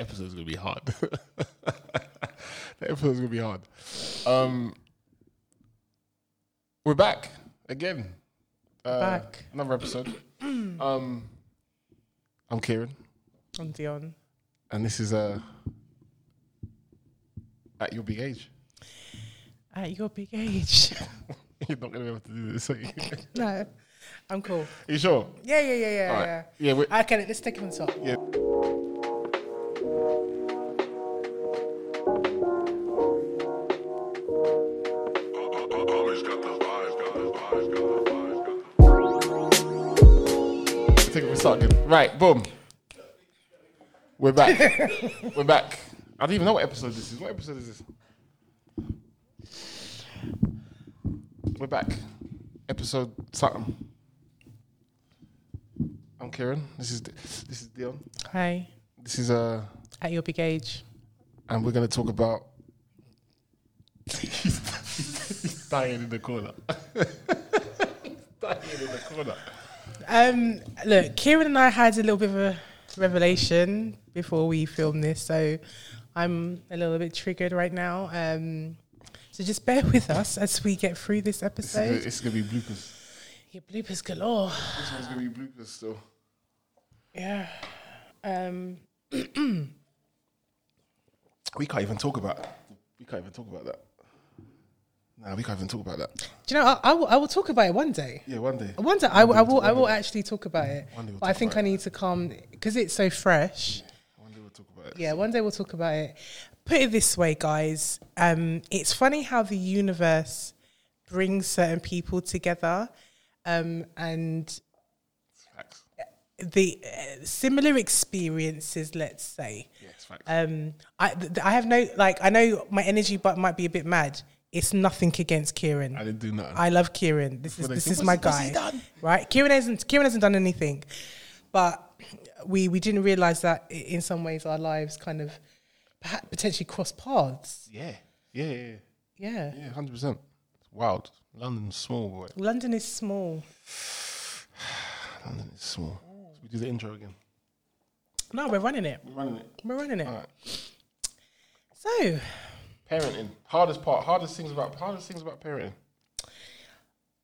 episode's gonna be hard. the episode's gonna be hard. Um, we're back again. Uh, Back. Another episode. um, I'm Kieran, I'm Dion. and this is uh, at your big age. At your big age. You're not gonna be able to do this, are you? no, I'm cool. you sure? Yeah, yeah, yeah, yeah, All right. yeah. Yeah. we Okay, let's take it from top. yeah. The Take it from start again. Right, boom. We're back. We're back. I don't even know what episode this is. What episode is this? We're back. Episode something. I'm Kieran. This is this is Dion. Hi. This is uh, At your big age. and we're gonna talk about. he's dying in the corner. he's dying in the corner. Um, look, Kieran and I had a little bit of a revelation before we filmed this, so I'm a little bit triggered right now. Um, so just bear with us as we get through this This is gonna, episode. it's gonna be bloopers. Your bloopers galore. This one's gonna be bloopers still. Yeah. Um, We can't even talk about. We can't even talk about that. Nah, we can't even talk about that. do you know? I, I, will, I will talk about it one day. Yeah, one day. One day, I, will- I will. I will actually talk about it. One day we'll But I talk think about I need to calm because it's so fresh. One day we'll talk about it. Yeah, one day we'll talk about it. Put it this way, guys. Um, it's funny how the universe brings certain people together, um, and Facts. the uh, similar experiences. Let's say. Facts. Um, I th- I have no like. I know my energy, but might be a bit mad. It's nothing against Kieran. I didn't do nothing. I love Kieran. This is this is my guy. Right? Kieran hasn't Kieran hasn't done anything, but we we didn't realize that in some ways our lives kind of potentially cross paths. yeah, yeah, yeah, yeah. Yeah. hundred percent. It's wild. London's small, boy. London is small. London is small. So we do the intro again. No, we're running it. We're running it. We're running it. Right. So Parenting. Hardest part. Hardest things about. Hardest things about parenting.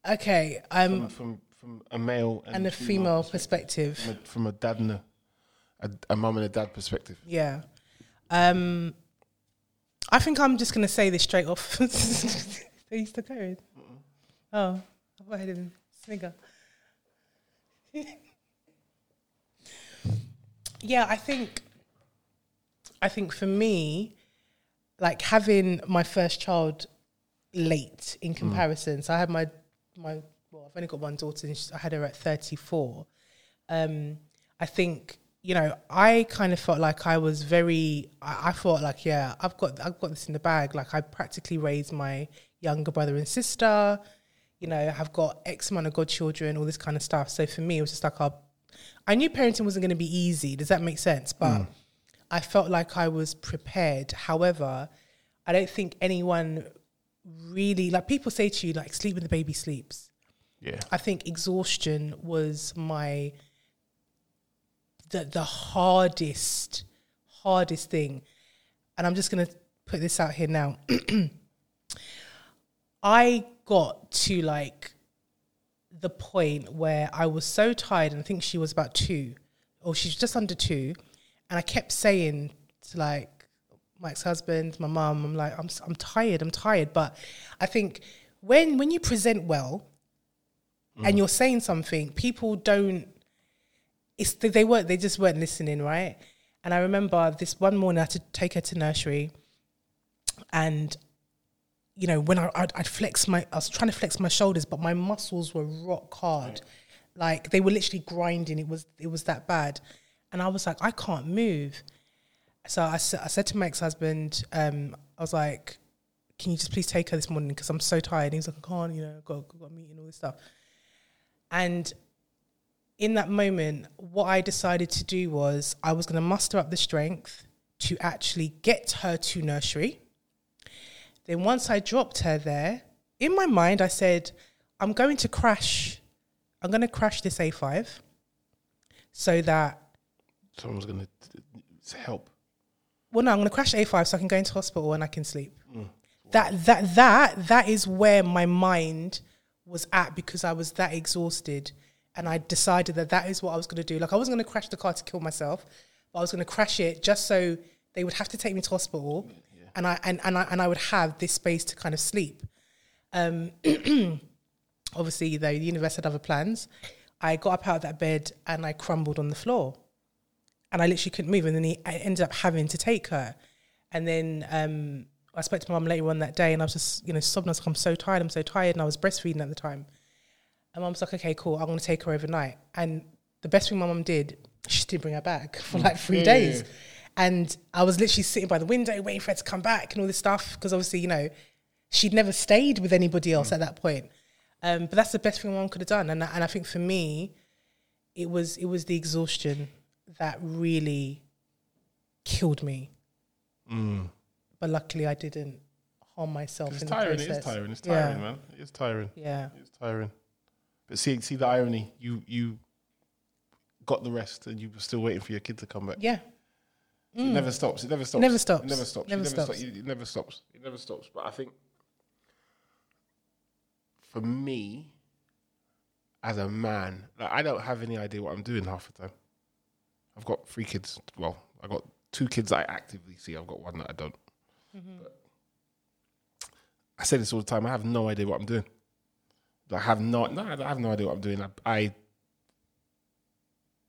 okay, I'm from, from a male and, and a female perspective. From a, from a dad and a, a, a mum and a dad perspective. Yeah. Um, I think I'm just gonna say this straight off. they used to go. Oh, I I didn't snigger. yeah, I think. I think for me, like having my first child late in comparison. So I had my my well, I've only got one daughter, and I had her at 34. Um, I think you know I kind of felt like I was very. I, I felt like yeah, I've got I've got this in the bag. Like I practically raised my younger brother and sister. You know, I've got X amount of godchildren, all this kind of stuff. So for me, it was just like, oh, I knew parenting wasn't going to be easy. Does that make sense? But I felt like I was prepared. However, I don't think anyone really like people say to you like sleep when the baby sleeps. Yeah. I think exhaustion was my the the hardest hardest thing. And I'm just going to put this out here now. I got to like the point where I was so tired, and I think she was about two, or she's just under two, and I kept saying to like my ex-husband, my mum, I'm like, I'm I'm tired, I'm tired. But I think when when you present well, and mm. you're saying something, people don't. It's they weren't they just weren't listening, right? And I remember this one morning I had to take her to nursery, and you know, when I, I'd, I'd flex my, I was trying to flex my shoulders, but my muscles were rock hard. Like they were literally grinding. It was, it was that bad. And I was like, I can't move. So I, I said to my ex-husband, um, I was like, can you just please take her this morning? Cause I'm so tired. And like, I can't, you know, got, got a meeting, all this stuff. And in that moment, what I decided to do was I was going to muster up the strength to actually get her to nursery. Then once I dropped her there, in my mind, I said, I'm going to crash. I'm going to crash this A5 so that Someone's gonna help. well, no, I'm going to crash A5 so I can go into hospital and I can sleep. Mm. That that that that is where my mind was at because I was that exhausted, and I decided that that is what I was going to do. Like I wasn't going to crash the car to kill myself, but I was going to crash it just so they would have to take me to hospital, and I and, and I and I would have this space to kind of sleep. Um, obviously, though the universe had other plans, I got up out of that bed and I crumbled on the floor and I literally couldn't move. And then he, I ended up having to take her. And then um, I spoke to my mum later on that day, and I was just, you know, sobbing. I was like, I'm so tired. I'm so tired. And I was breastfeeding at the time. And mum was like, okay, cool. I'm going to take her overnight. And the best thing my mum did, she didn't bring her back for like three Yeah, days. And I was literally sitting by the window waiting for her to come back and all this stuff because obviously, you know, she'd never stayed with anybody else at that point. Um, but that's the best thing my mum could have done. And, I- and I think for me, it was it was the exhaustion that really killed me. Mm. But luckily, I didn't harm myself It's in tiring. the It process. is tiring. It's Yeah. tiring, man. It is tiring. Yeah, It's tiring. But see, see the irony. You you got the rest, and you were still waiting for your kid to come back. yeah, It never mm. stops. It never stops. Never stops. It never stops. Never it never stops. Stop. It never stops. It never stops. But I think for me, as a man, like, I don't have any idea what I'm doing half the time. I've got three kids. Well, I got two kids that I actively see. I've got one that I don't. But I say this all the time. I have no idea what I'm doing. I have no, no, I have no idea what I'm doing. I, I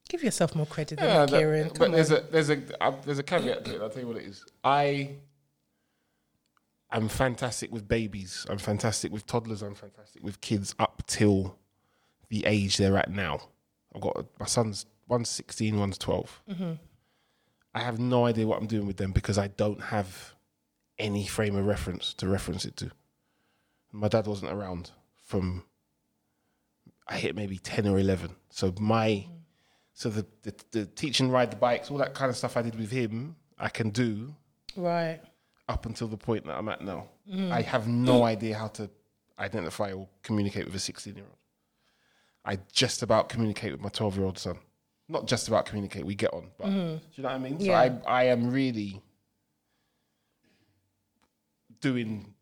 give yourself more credit yeah, than that- Kieran. but Come there's on. a there's a uh, there's a caveat to it. I'll tell you what it is. I I'm fantastic with babies. I'm fantastic with toddlers. I'm fantastic with kids up till the age they're at now. I've got my son's one's 16, one's 12. Mm-hmm. I have no idea what I'm doing with them because I don't have any frame of reference to reference it to. My dad wasn't around from I hit maybe 10 or 11. So my so the, the the teach and ride the bikes, all that kind of stuff I did with him, I can do right. up until the point that I'm at now. Mm-hmm. I have no idea how to identify or communicate with a 16 year old. I just about communicate with my 12 year old son. Not just about communicate, we get on. But do you know what I mean? Mm-hmm. Yeah. So I, I am really doing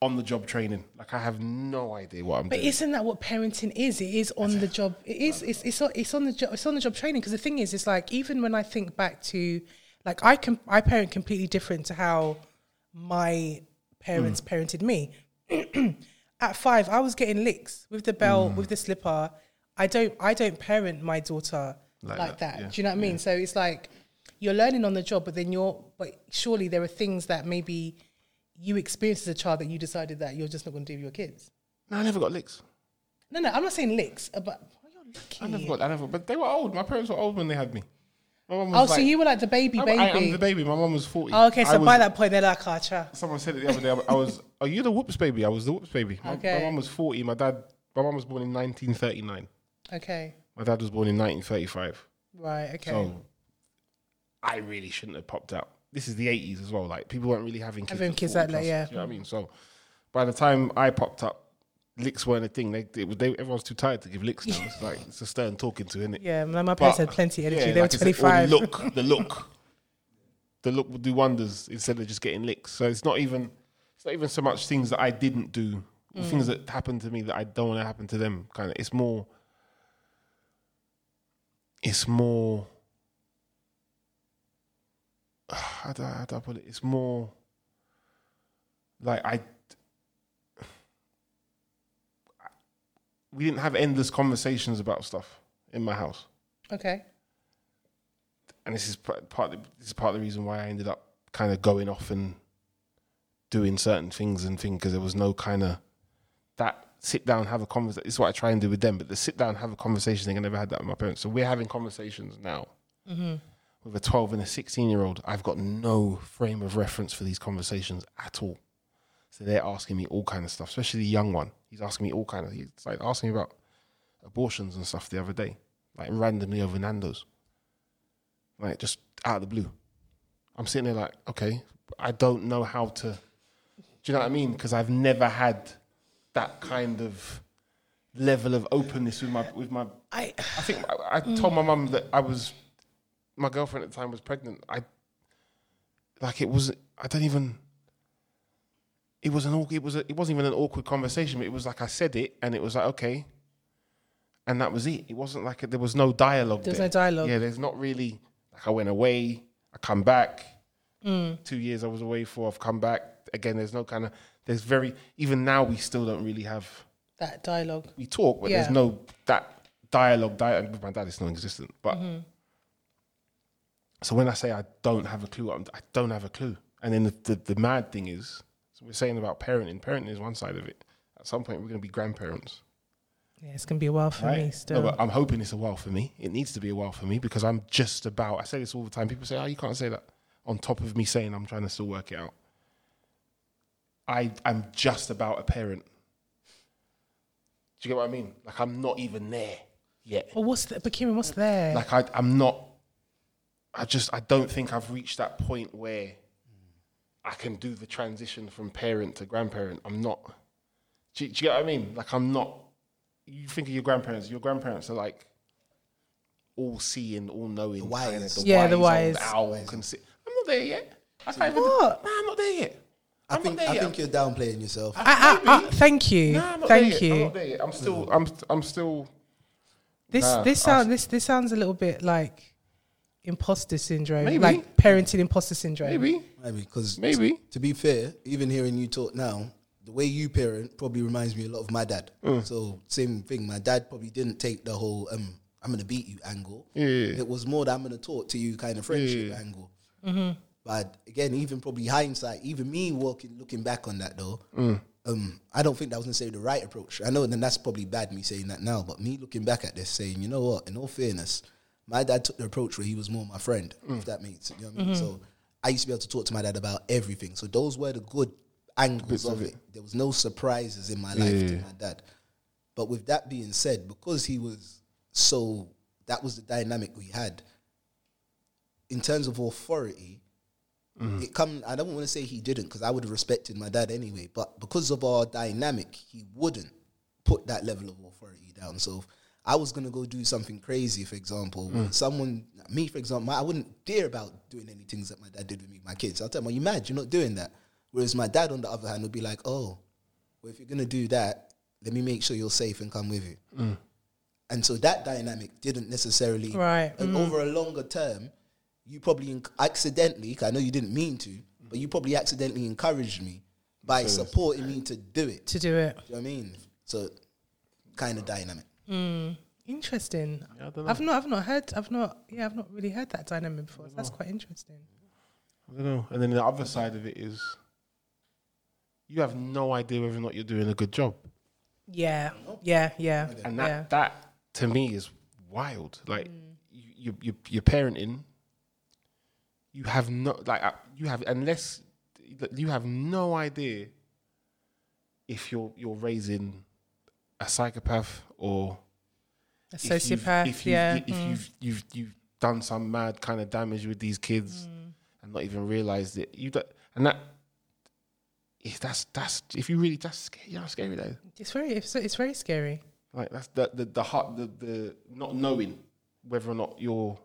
on the job training. Like I have no idea what I'm But doing. But isn't that what parenting is? It is on the job. It is. It's it's on, it's on the job. It's on the job training. Because the thing is, it's like even when I think back to, like I can I parent completely different to how my parents Mm. parented me. At five, I was getting licks with the belt, Mm. with the slipper. I don't I don't parent my daughter Like like, that, that. yeah, Do you know what I mean? So it's like you're learning on the job, but then you're but surely there are things that maybe you experienced as a child that you decided that you're just not going to do with your kids. no, I never got licks. No, no, I'm not saying licks, uh, but oh, I never got. I never. But they were old. My parents were old when they had me. My mum was Oh, like, so you were like the baby, I, baby. I am the baby. My mum was forty. oh, okay, so was- by that point, they're like, Archer. Someone said it the other day. I was, "Are you the whoops baby?" I was the whoops baby. My, Okay. my mum was forty. My dad. My mum was born in 1939. Okay, My dad was born in 1935. right, okay. So I really shouldn't have popped out. This is the 80s as well. Like people weren't really having kids. Having kids that late, yeah. You know what I mean? So by the time I popped up, licks weren't a thing. They, they, they everyone's too tired to give licks now. It's like it's a stern talking to, isn't it? yeah, my, my parents had plenty of energy. yeah, they like were I said, 25. the look, the look, the look would do wonders instead of just getting licks. So it's not even, it's not even so much things that I didn't do, or things that happened to me that I don't want to happen to them. Kind of, it's more, it's more. How do I, how do I put it? It's more like I. We didn't have endless conversations about stuff in my house okay, and this is part of, this is part of the reason why I ended up kind of going off and doing certain things and things because there was no kind of that sit down have a conversation. It's what I try and do with them, but the sit down have a conversation thing I never had that with my parents. So we're having conversations now mm-hmm. with a twelve and a sixteen year old. I've got no frame of reference for these conversations at all. So they're asking me all kind of stuff, especially the young one. He's asking me all kind of. He's like asking me about abortions and stuff the other day, like randomly over Nando's like just out of the blue. I'm sitting there like, okay, I don't know how to. Do you know what I mean? Because I've never had that kind of level of openness with my with my. I I think I, I told my mum that I was, my girlfriend at the time was pregnant. I like it was. I don't even. It was an awkward. It was. A, it wasn't even an awkward conversation. But it was like I said it, and it was like okay, and that was it. It wasn't like there was no dialogue. There's there. no dialogue. Yeah, there's not really. Like I went away, I come back. Mm. Two years I was away for. I've come back again. There's no kind of. There's very. Even now we still don't really have. That dialogue. We talk, but there's no that dialogue. Dialogue with my dad is non-existent. But Mm-hmm. so when I say I don't have a clue, I'm, I don't have a clue. And then the, the, the mad thing is, so we're saying about parenting. Parenting is one side of it. At some point, we're going to be grandparents. Yeah, it's gonna be a while for me still. No, but I'm hoping it's a while for me. It needs to be a while for me because I'm just about. I say this all the time. People say, "Oh, you can't say that." On top of me saying I'm trying to still work it out, I I'm just about a parent. Do you get what I mean? Like I'm not even there yet. But what's the, but Kieran, what's there? Like I I'm not. I just I don't think I've reached that point where I can do the transition from parent to grandparent. I'm not. Do you, do you get what I mean? Like I'm not. You think of your grandparents. Your grandparents are like all seeing, all knowing, The wise. kinda the Yeah, the wise, wise. owl can see. I'm not there yet. I can't even, What? Nah, I'm not there yet. I I'm think I yet. think you're downplaying yourself. I, I, I, thank you, Nah, I'm thank yet. I'm you. not there yet. I'm still. I'm. I'm still. This Nah, this I- sound this this sounds a little bit like imposter syndrome, Maybe. like parenting imposter syndrome. Maybe. Maybe because Maybe. to be fair, even hearing you talk now, the way you parent probably reminds me a lot of my dad. Mm. So same thing. My dad probably didn't take the whole um, "I'm gonna beat you" angle. Yeah. It was more that I'm gonna talk to you kind of friendship Yeah. angle. But again, even probably hindsight, even me walking, looking back on that though, Mm. um, I don't think that was necessarily the right approach. I know, then that's probably bad me saying that now. But me looking back at this, saying, you know what? In all fairness, my dad took the approach where he was more my friend, Mm. if that makes. You know what I mean? So I used to be able to talk to my dad about everything. So those were the good angles of of it. There was no surprises in my life to my dad. But with that being said, because he was so, that was the dynamic we had. In terms of authority, Mm. it come. I don't want to say he didn't because I would have respected my dad anyway. But because of our dynamic, he wouldn't put that level of authority down. So if I was gonna go do something crazy, for example, mm. someone me, for example, I wouldn't dare about doing any things that my dad did with me, my kids. I'll tell them, "Are you mad? You're not doing that." Whereas my dad, on the other hand, would be like, "Oh, well, if you're gonna do that, let me make sure you're safe and come with you." Mm. And so that dynamic didn't necessarily Right. And over a longer term, you probably inc- accidentally, 'cause I know you didn't mean to, but you probably accidentally encouraged me by supporting me to do it. To do it, Do you know what I mean? So, kind of dynamic. Hmm, interesting. Yeah, I don't know. I've not I've not heard I've not yeah I've not really heard that dynamic before. So that's quite interesting. I don't know. And then the other side of it is, you have no idea whether or not you're doing a good job, Yeah, yeah, yeah, and that yeah. that to me is wild. Like you, you, you you're parenting. You have no like uh, you have unless you have no idea if you're you're raising a psychopath or A if you've- sociopath. If, you've, yeah, if mm. you've you've you've done some mad kind of damage with these kids Mm. and not even realized it, you don't, and that if that's that's if you really that's scary, you know scary is. it's very it's, it's very scary. Like that's the the the heart the the not knowing whether or not you're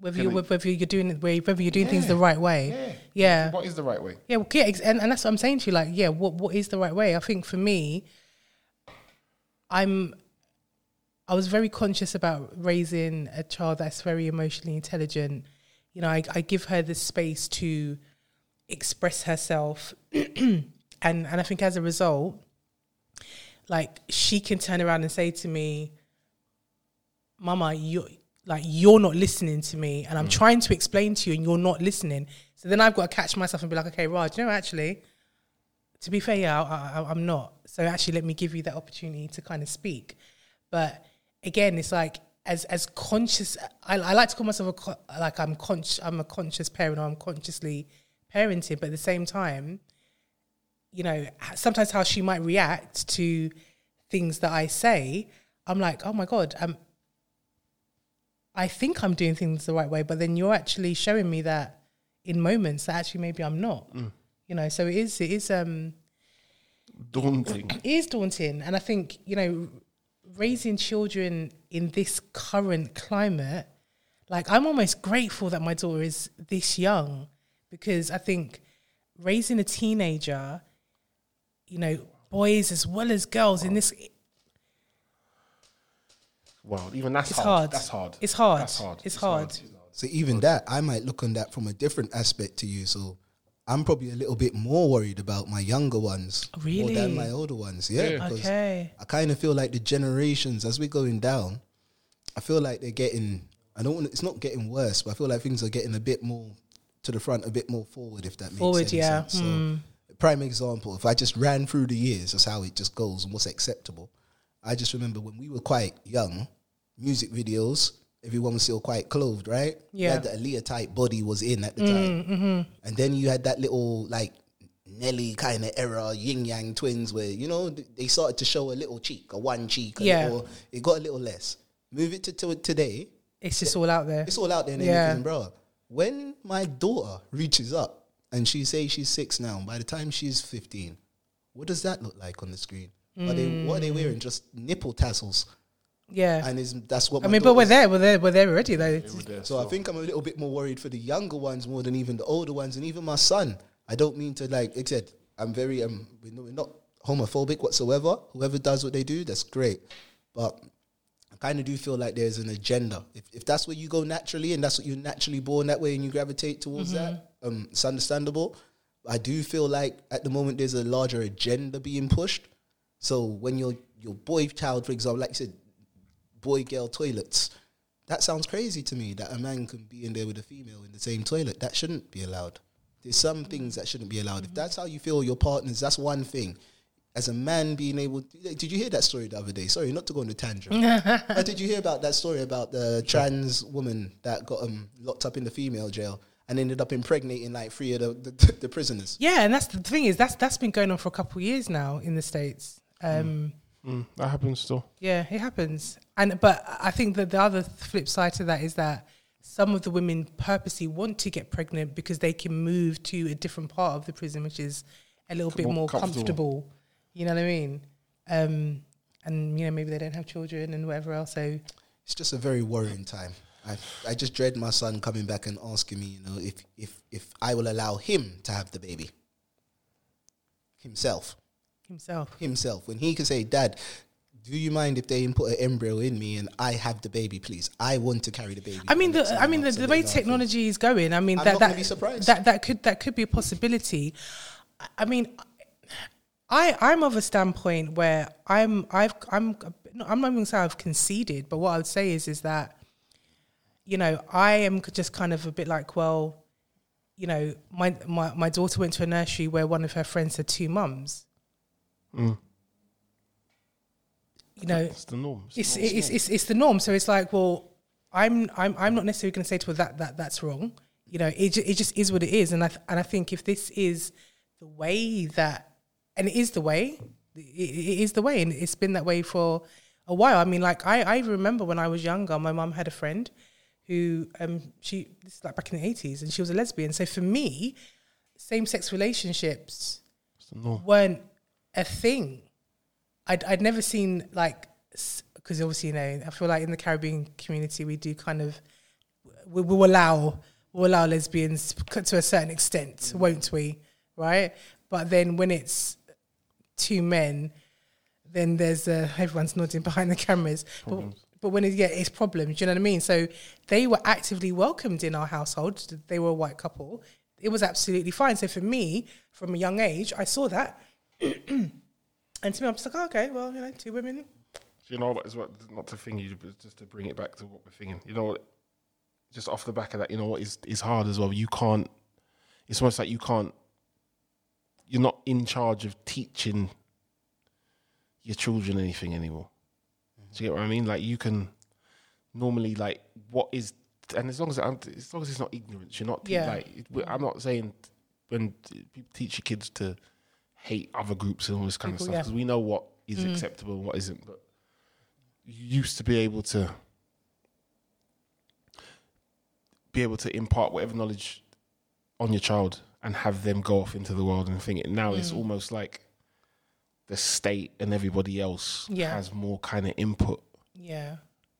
Whether you whether you're doing it whether you're doing things the right way. yeah Yeah. what is the right way? Yeah, well, yeah, and, and that's what I'm saying to you. Like, yeah, what what is the right way? I think for me, I'm, I was very conscious about raising a child that's very emotionally intelligent. You know, I, I give her the space to express herself, and and I think as a result, like she can turn around and say to me, "Mama, you." Like you're not listening to me, and I'm trying to explain to you, and you're not listening. So then I've got to catch myself and be like, okay, Raj, you know, actually, to be fair, yeah, I, I, I'm not. So actually, let me give you that opportunity to kind of speak. But again, it's like as as conscious. I, I like to call myself a co- like I'm conscious. I'm a conscious parent, or I'm consciously parenting. But at the same time, you know, sometimes how she might react to things that I say, I'm like, oh my god, um, I think I'm doing things the right way, but then you're actually showing me that in moments that actually maybe I'm not. You know, so it is it is um Daunting. it is daunting, and I think you know raising children in this current climate, like I'm almost grateful that my daughter is this young because I think raising a teenager, you know, boys as well as girls in this Well, even that's it's hard. hard. That's hard. It's hard. That's hard. It's hard. So even that, I might look on that from a different aspect to you. So I'm probably a little bit more worried about my younger ones more Really? than my older ones. Yeah, Yeah. because Okay. I kind of feel like the generations as we're going down, I feel like they're getting. I don't want. It's not getting worse, but I feel like things are getting a bit more to the front, a bit more forward. If that makes Forward, yeah. sense. So, Hmm. prime example. If I just ran through the years, that's how it just goes and what's acceptable. I just remember when we were quite young, music videos. Everyone was still quite clothed, right? Yeah. had the Aaliyah type body was in at the time, mm, mm-hmm. and then you had that little like Nelly kind of era, Ying Yang Twins, where you know they started to show a little cheek, a one cheek, a Yeah. little, it got a little less. Move it to, to today, It's just all out there. it's all out there and Yeah. everything, bro. When my daughter reaches up and she says she's six now, by the time she's fifteen, what does that look like on the screen? Are they what are they wearing? Just nipple tassels, Yeah. and is that's what I my mean, but we're there. We're there. We're there already, though. so I think I'm a little bit more worried for the younger ones more than even the older ones, and even my son. I don't mean to like. Like I said, I'm very um. We're not- not homophobic whatsoever. Whoever does what they do, that's great. But I kind of do feel like there's an agenda. If if that's where you go naturally, and that's what you're naturally born that way, and you gravitate towards that, um, it's understandable. I do feel like at the moment there's a larger agenda being pushed. So when your your boy child, for example, like you said, boy girl toilets. That sounds crazy to me that a man can be in there with a female in the same toilet. That shouldn't be allowed. There's some things that shouldn't be allowed. If that's how you feel your partners, that's one thing. As a man being able, to, did you hear that story the other day? Sorry, not to go on the tangent. but did you hear about that story about the trans woman that got um, locked up in the female jail and ended up impregnating like three of the, the, the prisoners? Yeah, and that's the thing is that's that's been going on for a couple of years now in the states. Um, Mm, that happens still. Yeah, it happens. And but I think that the other flip side to that is that some of the women purposely want to get pregnant because they can move to a different part of the prison, which is a little bit More more comfortable. comfortable. You know what I mean? Um, and you know maybe they don't have children and whatever else. So it's just a very worrying time. I I just dread my son coming back and asking me, you know, if if if I will allow him to have the baby himself, himself. himself, when he can say, "Dad, do you mind if they put an embryo in me and I have the baby, please? I want to carry the baby." I mean, the, I mean, the, the way technology is going. I mean, I'm that that be surprised. that that could that could be a possibility. I- mean, I I'm of a standpoint where I'm I've I'm I'm not even saying I've conceded, but what I would say is is that you know I am just kind of a bit like well, you know, my my my daughter went to a nursery where one of her friends had two mums. You know, It's the norm. It's, it's the norm. it's, it's it's the norm. So it's like, well, I'm I'm I'm not necessarily going to say to her that that that's wrong. You know, it it just is what it is, and I th- and I think if this is the way that, and it is the way, it, it is the way, and it's been that way for a while. I mean, like I I remember when I was younger, my mum had a friend who um she this is like back in the eighties, and she was a lesbian. So for me, same sex relationships It's the norm. weren't a thing. I'd I'd never seen like because obviously you know I feel like in the Caribbean community we do kind of we will allow we'll allow lesbians to a certain extent, won't we? Right, but then when it's two men, then there's uh, everyone's nodding behind the cameras. But, but when it, yeah, it's problems. Do you know what I mean? So they were actively welcomed in our household. They were a white couple. It was absolutely fine. So for me, from a young age, I saw that, and to me, I'm just like, oh, okay, well, you know, two women. You know what? Is what not to thing you, but just to bring it back to what we're thinking. You know what? Just off the back of that, you know what is is hard as well. You can't. It's almost like you can't. You're not in charge of teaching your children anything anymore. Do you get what I mean? Like you can normally like what is, and as long as I'm, as long as it's not ignorance, you're not te- Yeah. like. I'm not saying when people teach your kids to hate other groups and all this kind People, of stuff yeah. because we know what is acceptable and what isn't. But you used to be able to be able to impart whatever knowledge on your child and have them go off into the world and think it. Now Mm. it's almost like the state and everybody else Yeah. has more kind of input Yeah,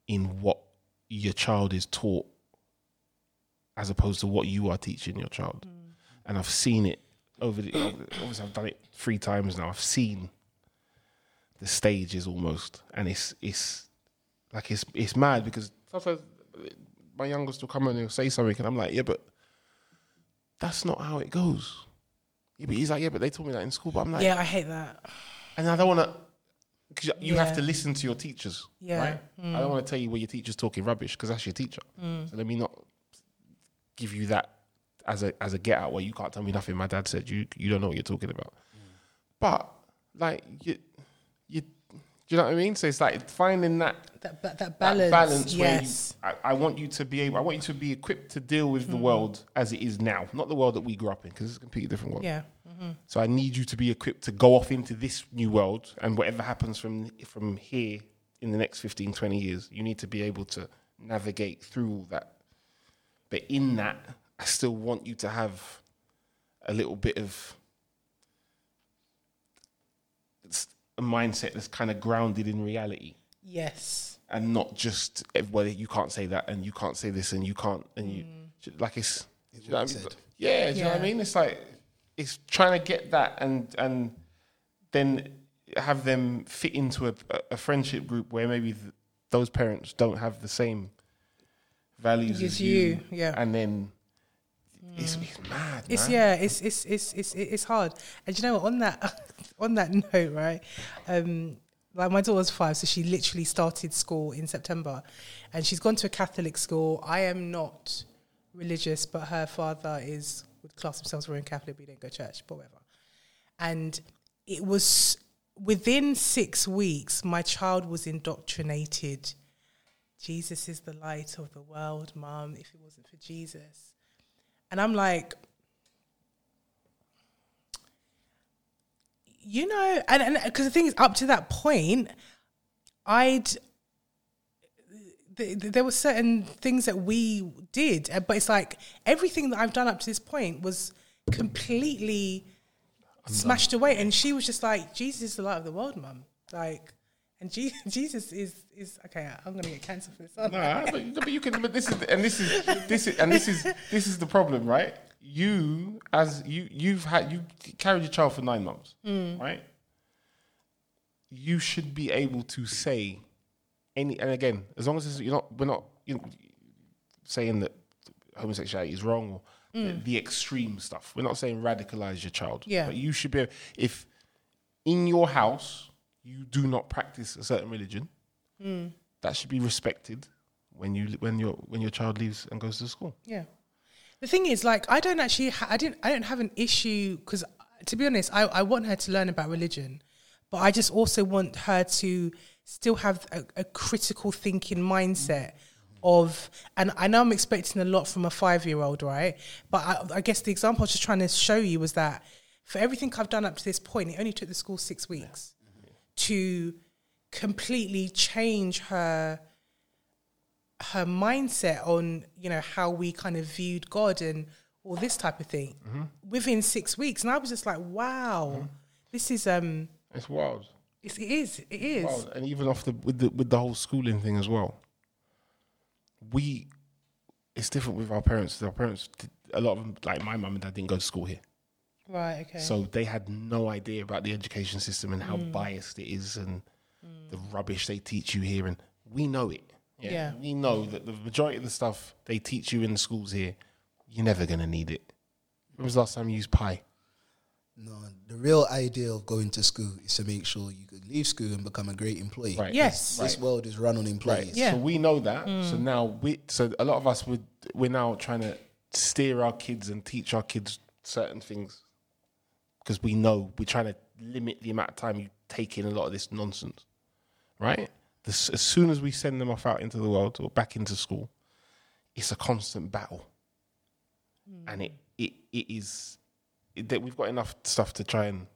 in what your child is taught as opposed to what you are teaching your child. and I've seen it over the. Obviously, I've done it three times now. I've seen the stages almost, and it's it's like it's it's mad because sometimes my youngest will come and he'll say something, and I'm like, yeah, but that's not how it goes. Yeah, but he's like, yeah, but they told me that in school, but I'm like, yeah, I hate that. and I don't want to. Because you you have to listen to your teachers, Yeah. Mm. right? I don't want to tell you where your teacher's talking rubbish because that's your teacher. So let me not give you that as a as a get out where you can't tell me nothing. My dad said you you don't know what you're talking about. But like you you do you know what I mean? So it's like finding that That that, that that balance. balance where you, yes. I, I want you to be able, I want you to be equipped to deal with the Mm. world as it is now, not the world that we grew up in, because it's a completely different world. yeah. So I need you to be equipped to go off into this new world, and whatever happens from from here in the next 15, 20 years, you need to be able to navigate through all that. But in that, I still want you to have a little bit of a mindset that's kind of grounded in reality Yes. and not just eh, well you can't say that and you can't say this and you can't and you like it's do you know what I mean? said. yeah do you know what I mean it's like it's trying to get that and and then have them fit into a, a friendship group where maybe th- those parents don't have the same values As as you, you, yeah. and then it's, it's mad It's man. yeah, it's it's it's it's it's hard. And you know what? On that on that note, right? Um, like my daughter's five, so she literally started school in September, and she's gone to a Catholic school. I am not religious, but her father is would class themselves Roman Catholic. We don't go to church, but whatever. And it was within six weeks, my child was indoctrinated. Jesus is the light of the world, mum. If it wasn't for Jesus, and I'm like, you know, and and because the thing is, up to that point, I'd th- th- there were certain things that we did, uh, but it's like everything that I've done up to this point was completely smashed away. And she was just like, "Jesus is the light of the world, mum." Like, and Je- Jesus is is okay. I'm gonna get cancer for this. I? Nah, but, but you can. But this is and this is this is and this is this is the problem, right? You as you you've had you carried your child for nine months, mm. right? You should be able to say any. And again, as long as you're not, we're not you know, saying that homosexuality is wrong or the, mm. the extreme stuff. We're not saying radicalize your child. Yeah. but you should be if in your house you do not practice a certain religion hmm. that should be respected when you when your when your child leaves and goes to school. Yeah. The thing is, like, I don't actually, ha- I didn't, I don't have an issue because, to be honest, I, I want her to learn about religion, but I just also want her to still have a, a critical thinking mindset of, and I know I'm expecting a lot from a five year old, right? But I, I guess the example I was just trying to show you was that for everything I've done up to this point, it only took the school six weeks to completely change her her mindset on you know how we kind of viewed God and all this type of thing within six weeks, and I was just like, wow, this is um, It's wild. it's, it is, it is, wild. And even off the with the with the whole schooling thing as well. We, it's different with our parents. Our parents, did- a lot of them, like my mum and dad, didn't go to school here, right? Okay, so they had no idea about the education system and how mm. biased it is and the rubbish they teach you here. And we know it. Yeah. we know that the majority of the stuff they teach you in the schools here, you're never gonna need it. When was the last time you used pi? No, the real idea of going to school is to make sure you could leave school and become a great employee. Right. yes, This world is run on employees. Right. employees. Yeah. So we know that. So mm. now we so a lot of us would we're now trying to steer our kids and teach our kids certain things because we know we're trying to limit the amount of time you take in a lot of this nonsense. Right? This, as soon as we send them off out into the world or back into school, it's a constant battle. Hmm. And it it, it is it, that we've got enough stuff to try and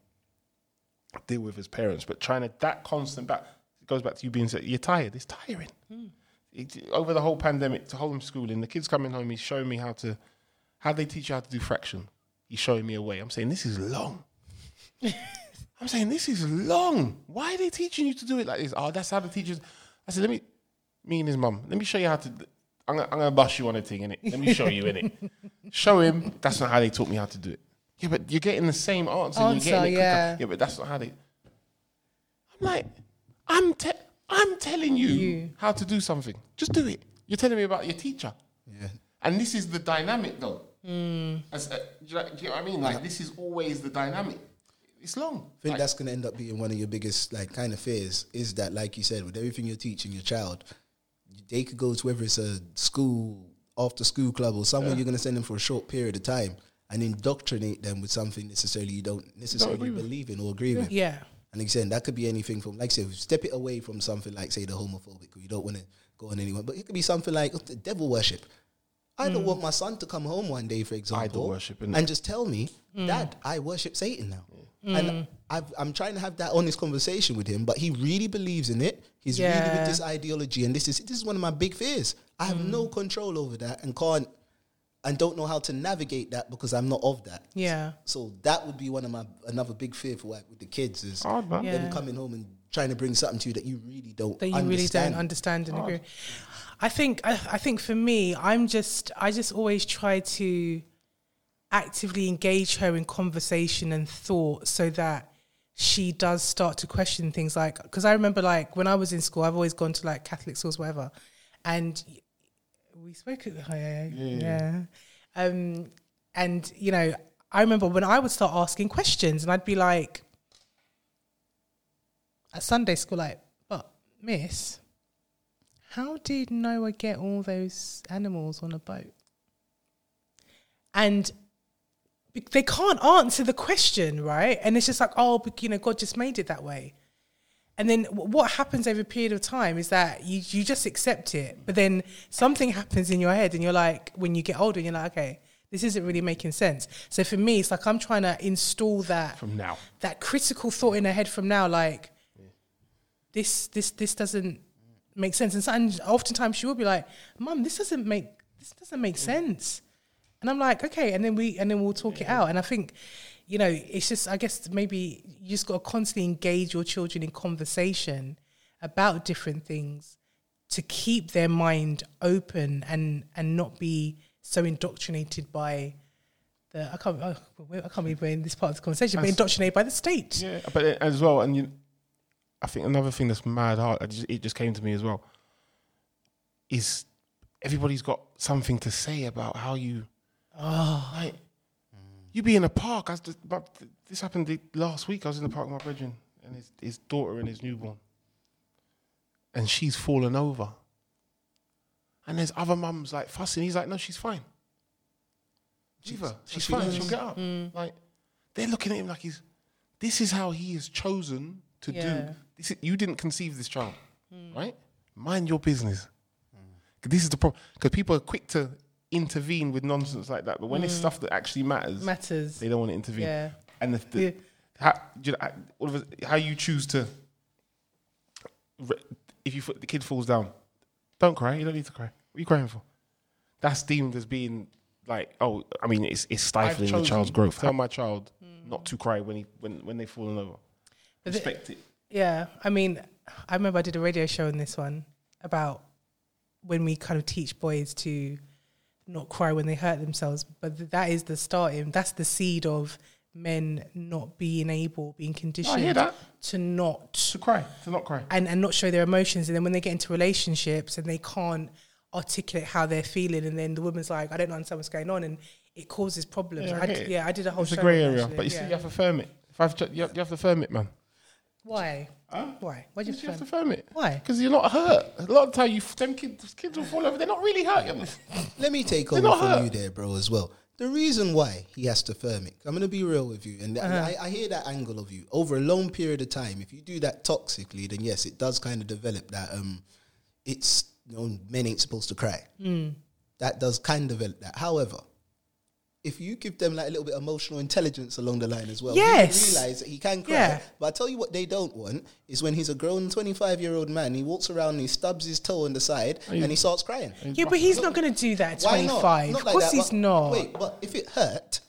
deal with as parents, but trying to that constant battle it goes back to you being so you're tired. It's tiring. Hmm. It, over the whole pandemic, to homeschooling, the kids coming home, he's showing me how to how they teach you how to do fraction. He's showing me a way. I'm saying this is long. I'm saying this is long. Why are they teaching you to do it like this? Oh, that's how the teachers. I said, let me, me and his mum, let me show you how to. I'm gonna, I'm gonna bust you on a thing, innit? Let me show you, innit? show him. That's not how they taught me how to do it. Yeah, but you're getting the same answer. Answer, you're getting it quicker. yeah. Yeah, but that's not how they. I'm like, I'm te- I'm telling you, You. how to do something. Just do it. You're telling me about your teacher. Yeah. And this is the dynamic, though. Hmm. As, uh, do, you, do you know what I mean? Like, this is always the dynamic. It's long. I think Like, that's going to end up being one of your biggest like kind of fears is that like you said with everything you're teaching your child they could go to whether it's a school after school club or somewhere you're going to send them for a short period of time and indoctrinate them with something necessarily you don't necessarily agree with. believe in or agree with Yeah. and like I said, that could be anything from, like I said, step it away from something like, say, the homophobic, or you don't want to go on anyone, but it could be something like the devil worship. I don't want my son to come home one day, for example, worship, and just tell me, Dad, I worship Satan now. And I've, I'm trying to have that honest conversation with him, but he really believes in it. He's really with this ideology, and this is this is one of my big fears. I have no control over that, and can't and don't know how to navigate that because I'm not of that. Yeah. So that would be one of my another big fear for like with the kids is. Yeah. them coming home and trying to bring something to you that you really don't that you really don't understand and agree. I think I, I think for me, I'm just I just always try to actively engage her in conversation and thought so that she does start to question things like because I remember like when I was in school, I've always gone to like Catholic schools, whatever, and we spoke. at- the yeah, yeah, yeah. Um, and you know, I remember when I would start asking questions, and I'd be like, at Sunday school, like, but Miss, how did Noah get all those animals on a boat? And they can't answer the question, right? And it's just like, oh, but, you know, God just made it that way. And then wh- what happens over a period of time is that you, you just accept it. But then something happens in your head, and you're like, when you get older, you're like, okay, this isn't really making sense. So for me, it's like I'm trying to install that From now. that critical thought in her head from now, like this, this, this doesn't make sense. And sometimes, oftentimes, she will be like, "Mom, this doesn't make this doesn't make sense." And I'm like, "Okay," and then we and then we'll talk it out. And I think, you know, it's just I guess maybe you just got to constantly engage your children in conversation about different things to keep their mind open and and not be so indoctrinated by the I can't I can't believe we're in this part of the conversation, but indoctrinated by the state. Yeah, but uh, as well, and you, I think another thing that's mad hard. I just, it just came to me as well. Is everybody's got something to say about how you, Oh, like, you be in a park. The, but this happened last week. I was in the park with my brethren and his his daughter and his newborn, and she's fallen over. And there's other mums like fussing. He's like, no, she's fine. Her. She's fine. She'll get up. Like they're looking at him like he's. This is how he is chosen to Yeah. do. This is, you didn't conceive this child, right? Mind your business. 'Cause This is the problem. Because people are quick to intervene with nonsense like that, but when it's mm. stuff that actually matters, matters. they don't want to intervene. Yeah. And the, the Yeah. how, you know, all of us, how you choose to, if you the kid falls down, don't cry. You don't need to cry. What are you crying for? That's deemed as being like, oh, I mean, it's it's stifling the child's growth. Tell my child not to cry when he when when they fallen over. But the- Respect it. Yeah, I mean, I remember I did a radio show in this one about when we kind of teach boys to not cry when they hurt themselves, but th- that is the starting. That's the seed of men not being able, being conditioned to not To cry, to not cry. and and not show their emotions. And then when they get into relationships and they can't articulate how they're feeling, and then the woman's like, "I don't understand what's going on," and it causes problems. Yeah, I I d- yeah, I did a whole It's a grey area, actually, but you see, you have to firm it. If I've, you have, you have to firm it, man. Why? Why? Why do you You have have to to firm? firm it. Why? Because you're not hurt. A lot of the time, you f- them kids, kids will fall over. They're not really hurt. Let me take They're over not from hurt. you there, bro, as well. The reason why he has to firm it, I'm going to be real with you, and Uh-huh. I, I hear that angle of you. Over a long period of time, if you do that toxically, then yes, it does kind of develop that. Um, it's you know, men ain't supposed to cry. Hmm. That does kind of develop that. However, if you give them like a little bit of emotional intelligence along the line as well, Yes. he realize that he can cry. Yeah. But I tell you what they don't want is when he's a grown 25 year old man, he walks around and he stubs his toe on the side and he starts crying. Yeah, but he's not going to do that at Why 25. not? Not of course that, he's but- not. Wait, but if it hurt,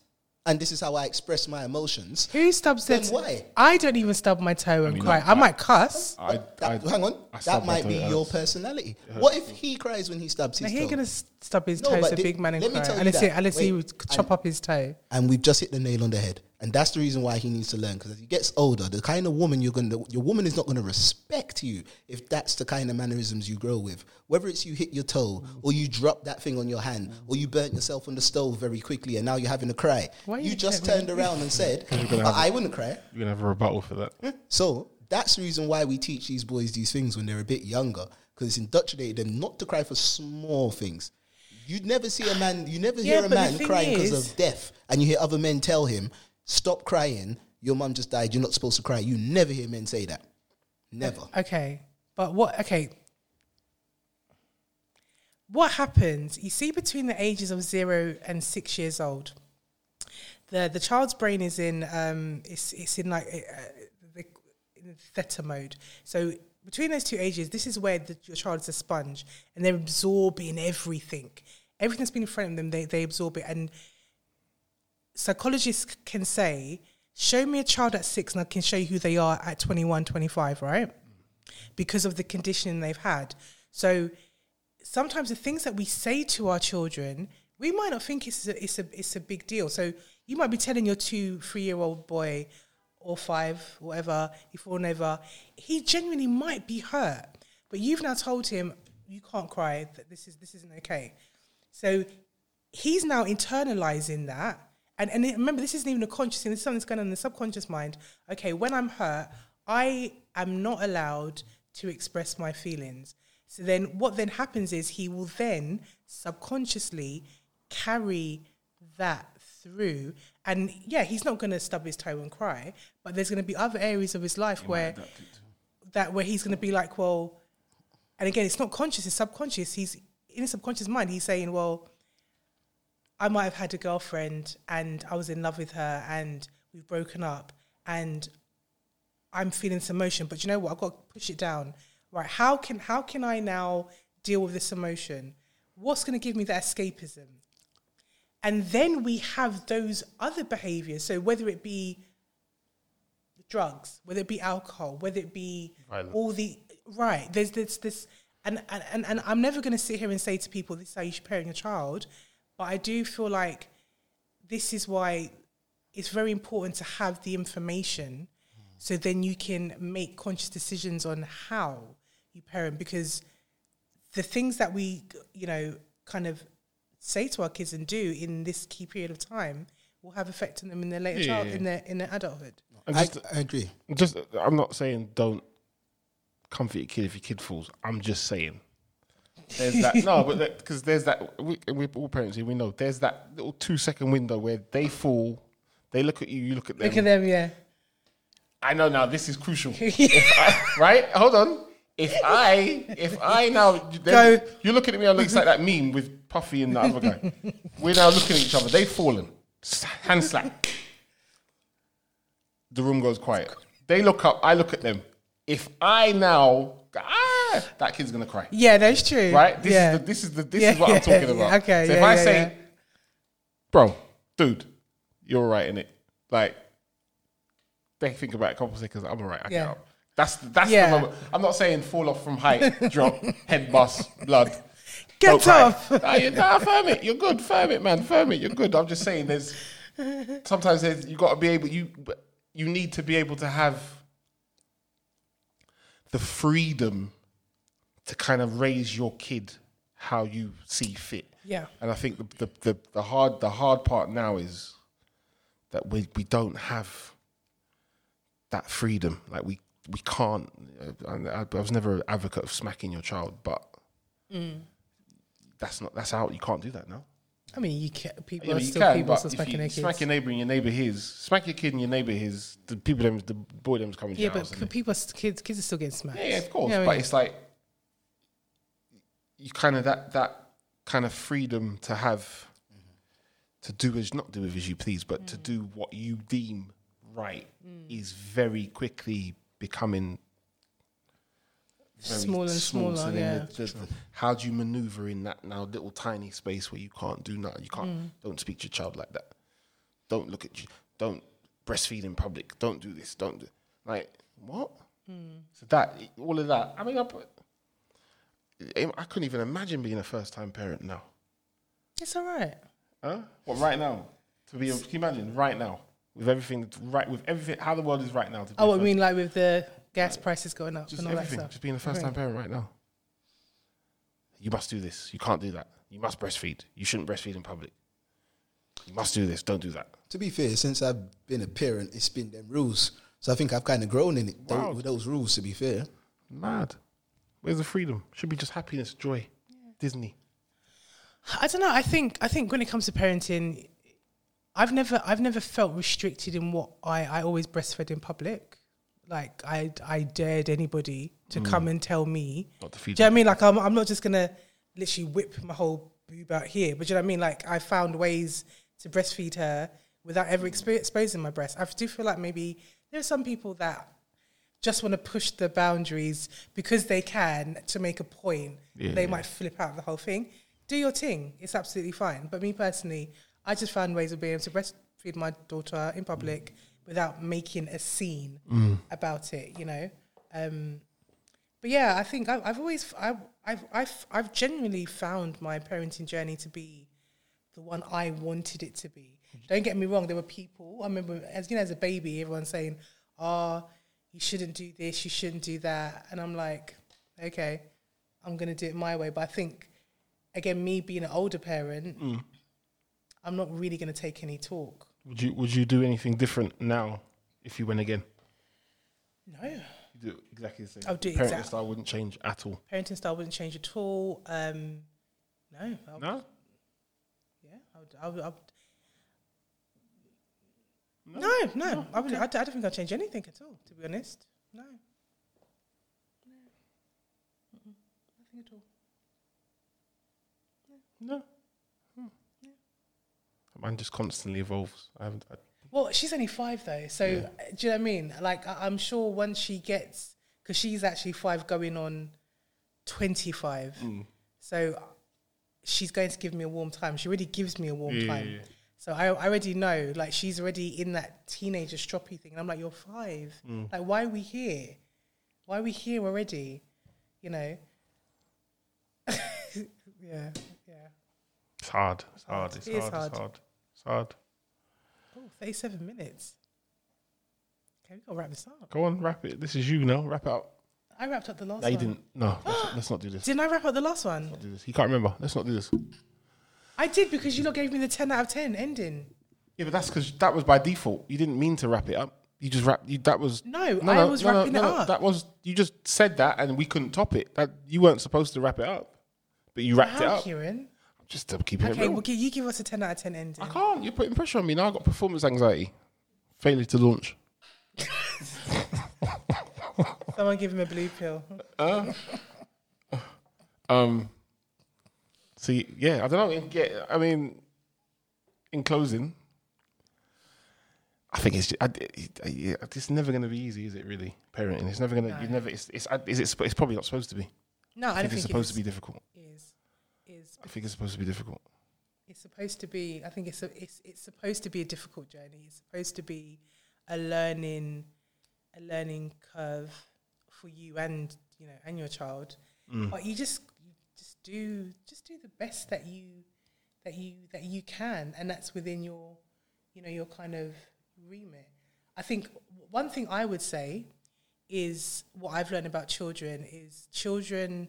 and this is how I express my emotions. Who stubs their Then t- why? I don't even stub my toe and mean, cry. I- I, might cuss. I, But that, I- hang on, I that might be your hurts. personality. What if he cries when he stubs Now his he ain't toe? gonna s- stub his No, toe, but so thi- big man and let me tell you Unless, he, that. unless he Wait, would chop and- up his toe. and we've just hit the nail on the head. And that's the reason why he needs to learn. Because as he gets older, the kind of woman you're gonna, your woman is not gonna respect you if that's the kind of mannerisms you grow with. Whether it's you hit your toe, or you drop that thing on your hand, or you burnt yourself on the stove very quickly, and now you're having to cry. Why you you just getting- turned around and said, "But have I wouldn't cry." You're gonna have a rebuttal for that. Hmm? So that's the reason why we teach these boys these things when they're a bit younger, because it's indoctrinated them not to cry for small things. You'd never see a man, you never Yeah, hear a man crying because of death, and you hear other men tell him, "Stop crying, your mum just died. You're not supposed to cry." You never hear men say that. Never. Okay, but what? Okay, what happens? You see, between the ages of zero and six years old, the the child's brain is in um, it's it's in like uh, the in theta mode. So between those two ages, this is where the, your child is a sponge, and they're absorbing everything. Everything that's been in front of them, they they absorb it, and psychologists can say, show me a child at six and I can show you who they are at 21, 25, right? Because of the conditioning they've had. So sometimes the things that we say to our children, we might not think it's a, it's a, it's a big deal. So you might be telling your two, three year old boy or five, whatever, he fallen over, he genuinely might be hurt. But you've now told him, you can't cry, that this, is, this isn't okay. So he's now internalizing that. And, and it- remember, this isn't even a conscious thing. This is something that's going on in the subconscious mind. Okay, when I'm hurt, I am not allowed to express my feelings. So then, what then happens is he will then subconsciously carry that through. And yeah, he's not going to stub his toe and cry, but there's going to be other areas of his life where that where he's going to be like, well, and again, it's not conscious; it's subconscious. He's in his subconscious mind. He's saying, well, I might have had a girlfriend and I was in love with her and we've broken up and I'm feeling this emotion, but you know what? I've got to push it down. Right. How can how can I now deal with this emotion? What's gonna give me that escapism? And then we have those other behaviors. So whether it be drugs, whether it be alcohol, whether it be Violence. all the right, there's this this and, and, and, I'm never gonna sit here and say to people this is how you should parent your child, but I do feel like this is why it's very important to have the information so then you can make conscious decisions on how you parent because the things that we you know kind of say to our kids and do in this key period of time will have effect on them in their later Yeah, child yeah, in their in their adulthood And I, just, I agree. just, I'm not saying don't comfort your kid if your kid falls. I'm just saying. There's that no, but because there's that we, we're all parents here. We know there's that little two second window where they fall, they look at you, you look at them. look at them yeah I know now. This is crucial, I- right? Hold on. If I, if I now, Go. you're looking at me. I looks like that meme with Puffy and the other guy. We're now looking at each other. They've fallen. Hand slap. The room goes quiet. They look up. I look at them. If I now, ah, that kid's gonna cry. yeah that's true Right? This yeah is the, this is the this Yeah, is what yeah, I'm talking yeah. about. Okay, So if yeah, I say, yeah. bro, dude, you're right in it. Like they think about it a couple seconds. I'm all right. I Yeah. get up. That's that's Yeah. the moment. I'm not saying fall off from height, drop, head bust, blood. Get off. Nah, you, nah, firm it. You're good. Firm it, man. Firm it. You're good. I'm just saying. There's sometimes there's you got to be able. You you need to be able to have the freedom to kind of raise your kid how you see fit. Yeah. And I think the the, the, the hard the hard part now is that we we don't have that freedom. Like we we can't. uh, I, I was never an advocate of smacking your child, but that's not that's out. You can't do that now. I mean you can people Yeah, are still can, people still smacking you their kids smack your neighbor and your neighbor his, smack your kid and your neighbor his, the people them, the boy them's coming to yeah but people are- kids kids are still getting smacked Yeah, yeah, of course. You know what I but mean? it's like you kind of that that kind of freedom to have to do as not do as you please, but Mm. to do what you deem right is very quickly becoming very Smaller and small. smaller, then yeah. the- the- how do you maneuver in that now little tiny space where you can't do nothing? You can't Mm. don't speak to your child like that. don't look at you, don't breastfeed in public, don't do this, don't do like what? So that all of that. I mean, I, put, I couldn't even imagine being a first time parent now. It's all right. Huh? What right now? To be, can you imagine right now with everything right with everything how the world is right now? To be Oh, I mean, like with the gas prices going up just and all that stuff. just being a first time parent right now. You must do this. You can't do that. You must breastfeed. You shouldn't breastfeed in public. You must do this. Don't do that. To be fair, since I've been a parent, it's been them rules. So I think I've kind of grown in it tho- Wow. with those rules. To be fair, Mad. Where's the freedom? Should be just happiness, joy. Disney. I don't know. I think I think when it comes to parenting, I've never I've never felt restricted in what I I always breastfed in public. Like I I dared anybody to mm. come and tell me. Not feed Do you know what I mean? Like I'm I'm not just gonna literally whip my whole boob out here. But do you know what I mean? Like I found ways to breastfeed her without ever expo- exposing my breast. I do feel like maybe there are some people that just want to push the boundaries because they can to make a point. Yeah, they yeah. might flip out the whole thing. Do your thing. It's absolutely fine. But me personally, I just found ways of being able to breastfeed my daughter in public mm. without making a scene mm. about it. You know. Um, but yeah, I think I, I've always I, I've I've I've genuinely found my parenting journey to be the one I wanted it to be. Don't get me wrong. There were people I remember as you know as a baby, everyone saying, "Oh, you shouldn't do this, you shouldn't do that," and I'm like, "Okay, I'm gonna do it my way." But I think again, me being an older parent, I'm not really gonna take any talk. Would you Would you do anything different now if you went again? No, You do exactly the same. I'll do Parenting exact- style wouldn't change at all. parenting style wouldn't change at all. Um, no, I'll, No. Yeah, I would. I would, I would no, no, I, would, I, don't- I don't think I'd change anything at all. To be honest, no, no, Mm-mm. nothing at all. No. Hmm. Mine just constantly evolves. I haven't. I, Well, she's only five though, so uh, do you know what I mean? Like, I, I'm sure once she gets, because she's actually five, going on twenty-five, so uh, she's going to give me a warm time. She already gives me a warm Yeah, time. yeah, yeah. So I, I already know, like she's already in that teenager stroppy thing, and I'm like, you're five. Hmm. Like, why are we here? Why are we here already? You know? yeah, yeah. it's hard. It's hard. It's It hard. hard. It's hard. It's hard. Oh, 37 minutes. Okay, we gotta wrap this up. Go on, wrap it. This is you now. Wrap it up. I wrapped up the last No, you didn't. No, let's, let's not do this. Didn't I wrap up the last one? do this. You can't remember. Let's not do this. I did because you lot gave me the 10 out of 10 ending. Yeah, but that's because that was by default. You didn't mean to wrap it up. You just wrapped. You, that was No, I was wrapping it up. That was you just said that, and we couldn't top it. That you weren't supposed to wrap it up, but you wrapped it How, up. Kieran? Just to keep it Okay, real. well, gi- you give us a 10 out of 10 ending. I can't. You're putting pressure on me now. I've got performance anxiety. Failure to launch. Someone give him a blue pill. Um. See, yeah, I don't know. Yeah, I mean, in closing, I think it's I, it, it's never going to be easy, is it? Really, parenting. It's never going to. You never. It's. It's. Is it? It's probably not supposed to be. No, I, I don't think think it's supposed it to be difficult. is. Is I think it's supposed to be difficult. it's supposed to be. I think it's a, it's it's supposed to be a difficult journey. It's supposed to be a learning a learning curve for you and you know and your child. Mm. But you just just do just do the best that you that you that you can, and that's within your you know your kind of remit. I think one thing I would say is what I've learned about children is children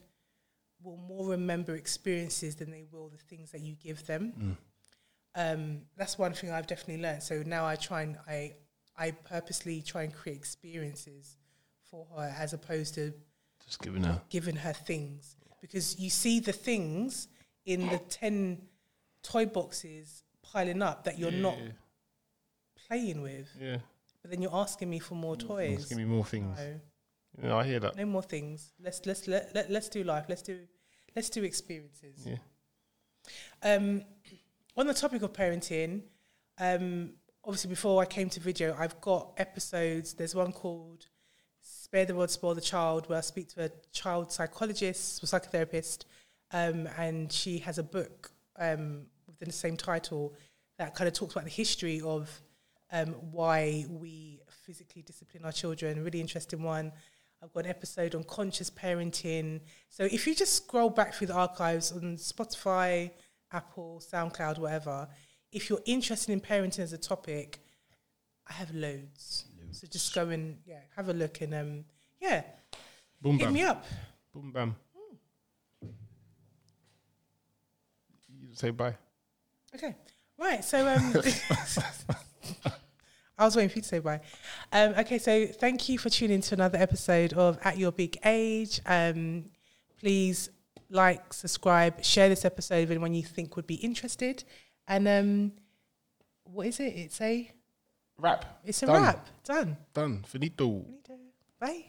will more remember experiences than they will the things that you give them. Um, that's one thing I've definitely learned. So now I try and I I purposely try and create experiences for her as opposed to Just giving her. giving her things because you see the things in the 10 toy boxes piling up that you're not playing with Yeah. but then you're asking me for more toys give me more things. no, Yeah, I hear that. no more things let's let's let, let, let's do life let's do let's do experiences Yeah. um on the topic of parenting um obviously before I came to video I've got episodes there's one called Spare the Rod, Spoil the Child, where I speak to a child psychologist or psychotherapist, um, and she has a book um, within the same title that kind of talks about the history of um, why we physically discipline our children. Really interesting one. I've got an episode on conscious parenting. So if you just scroll back through the archives on Spotify, Apple, SoundCloud, whatever, if you're interested in parenting as a topic, I have loads. So just go and yeah, have a look and um, yeah, Boom hit bam. me up. Boom bam. You say bye. Okay. Right. So um I was waiting for you to say bye. Um, okay, so thank you for tuning to another episode of At Your Big Age. Um, please like, subscribe, share this episode with anyone you think would be interested. And um, what is it? It's a Wrap. it's a Done. wrap. Done. Done. Finito. Bye.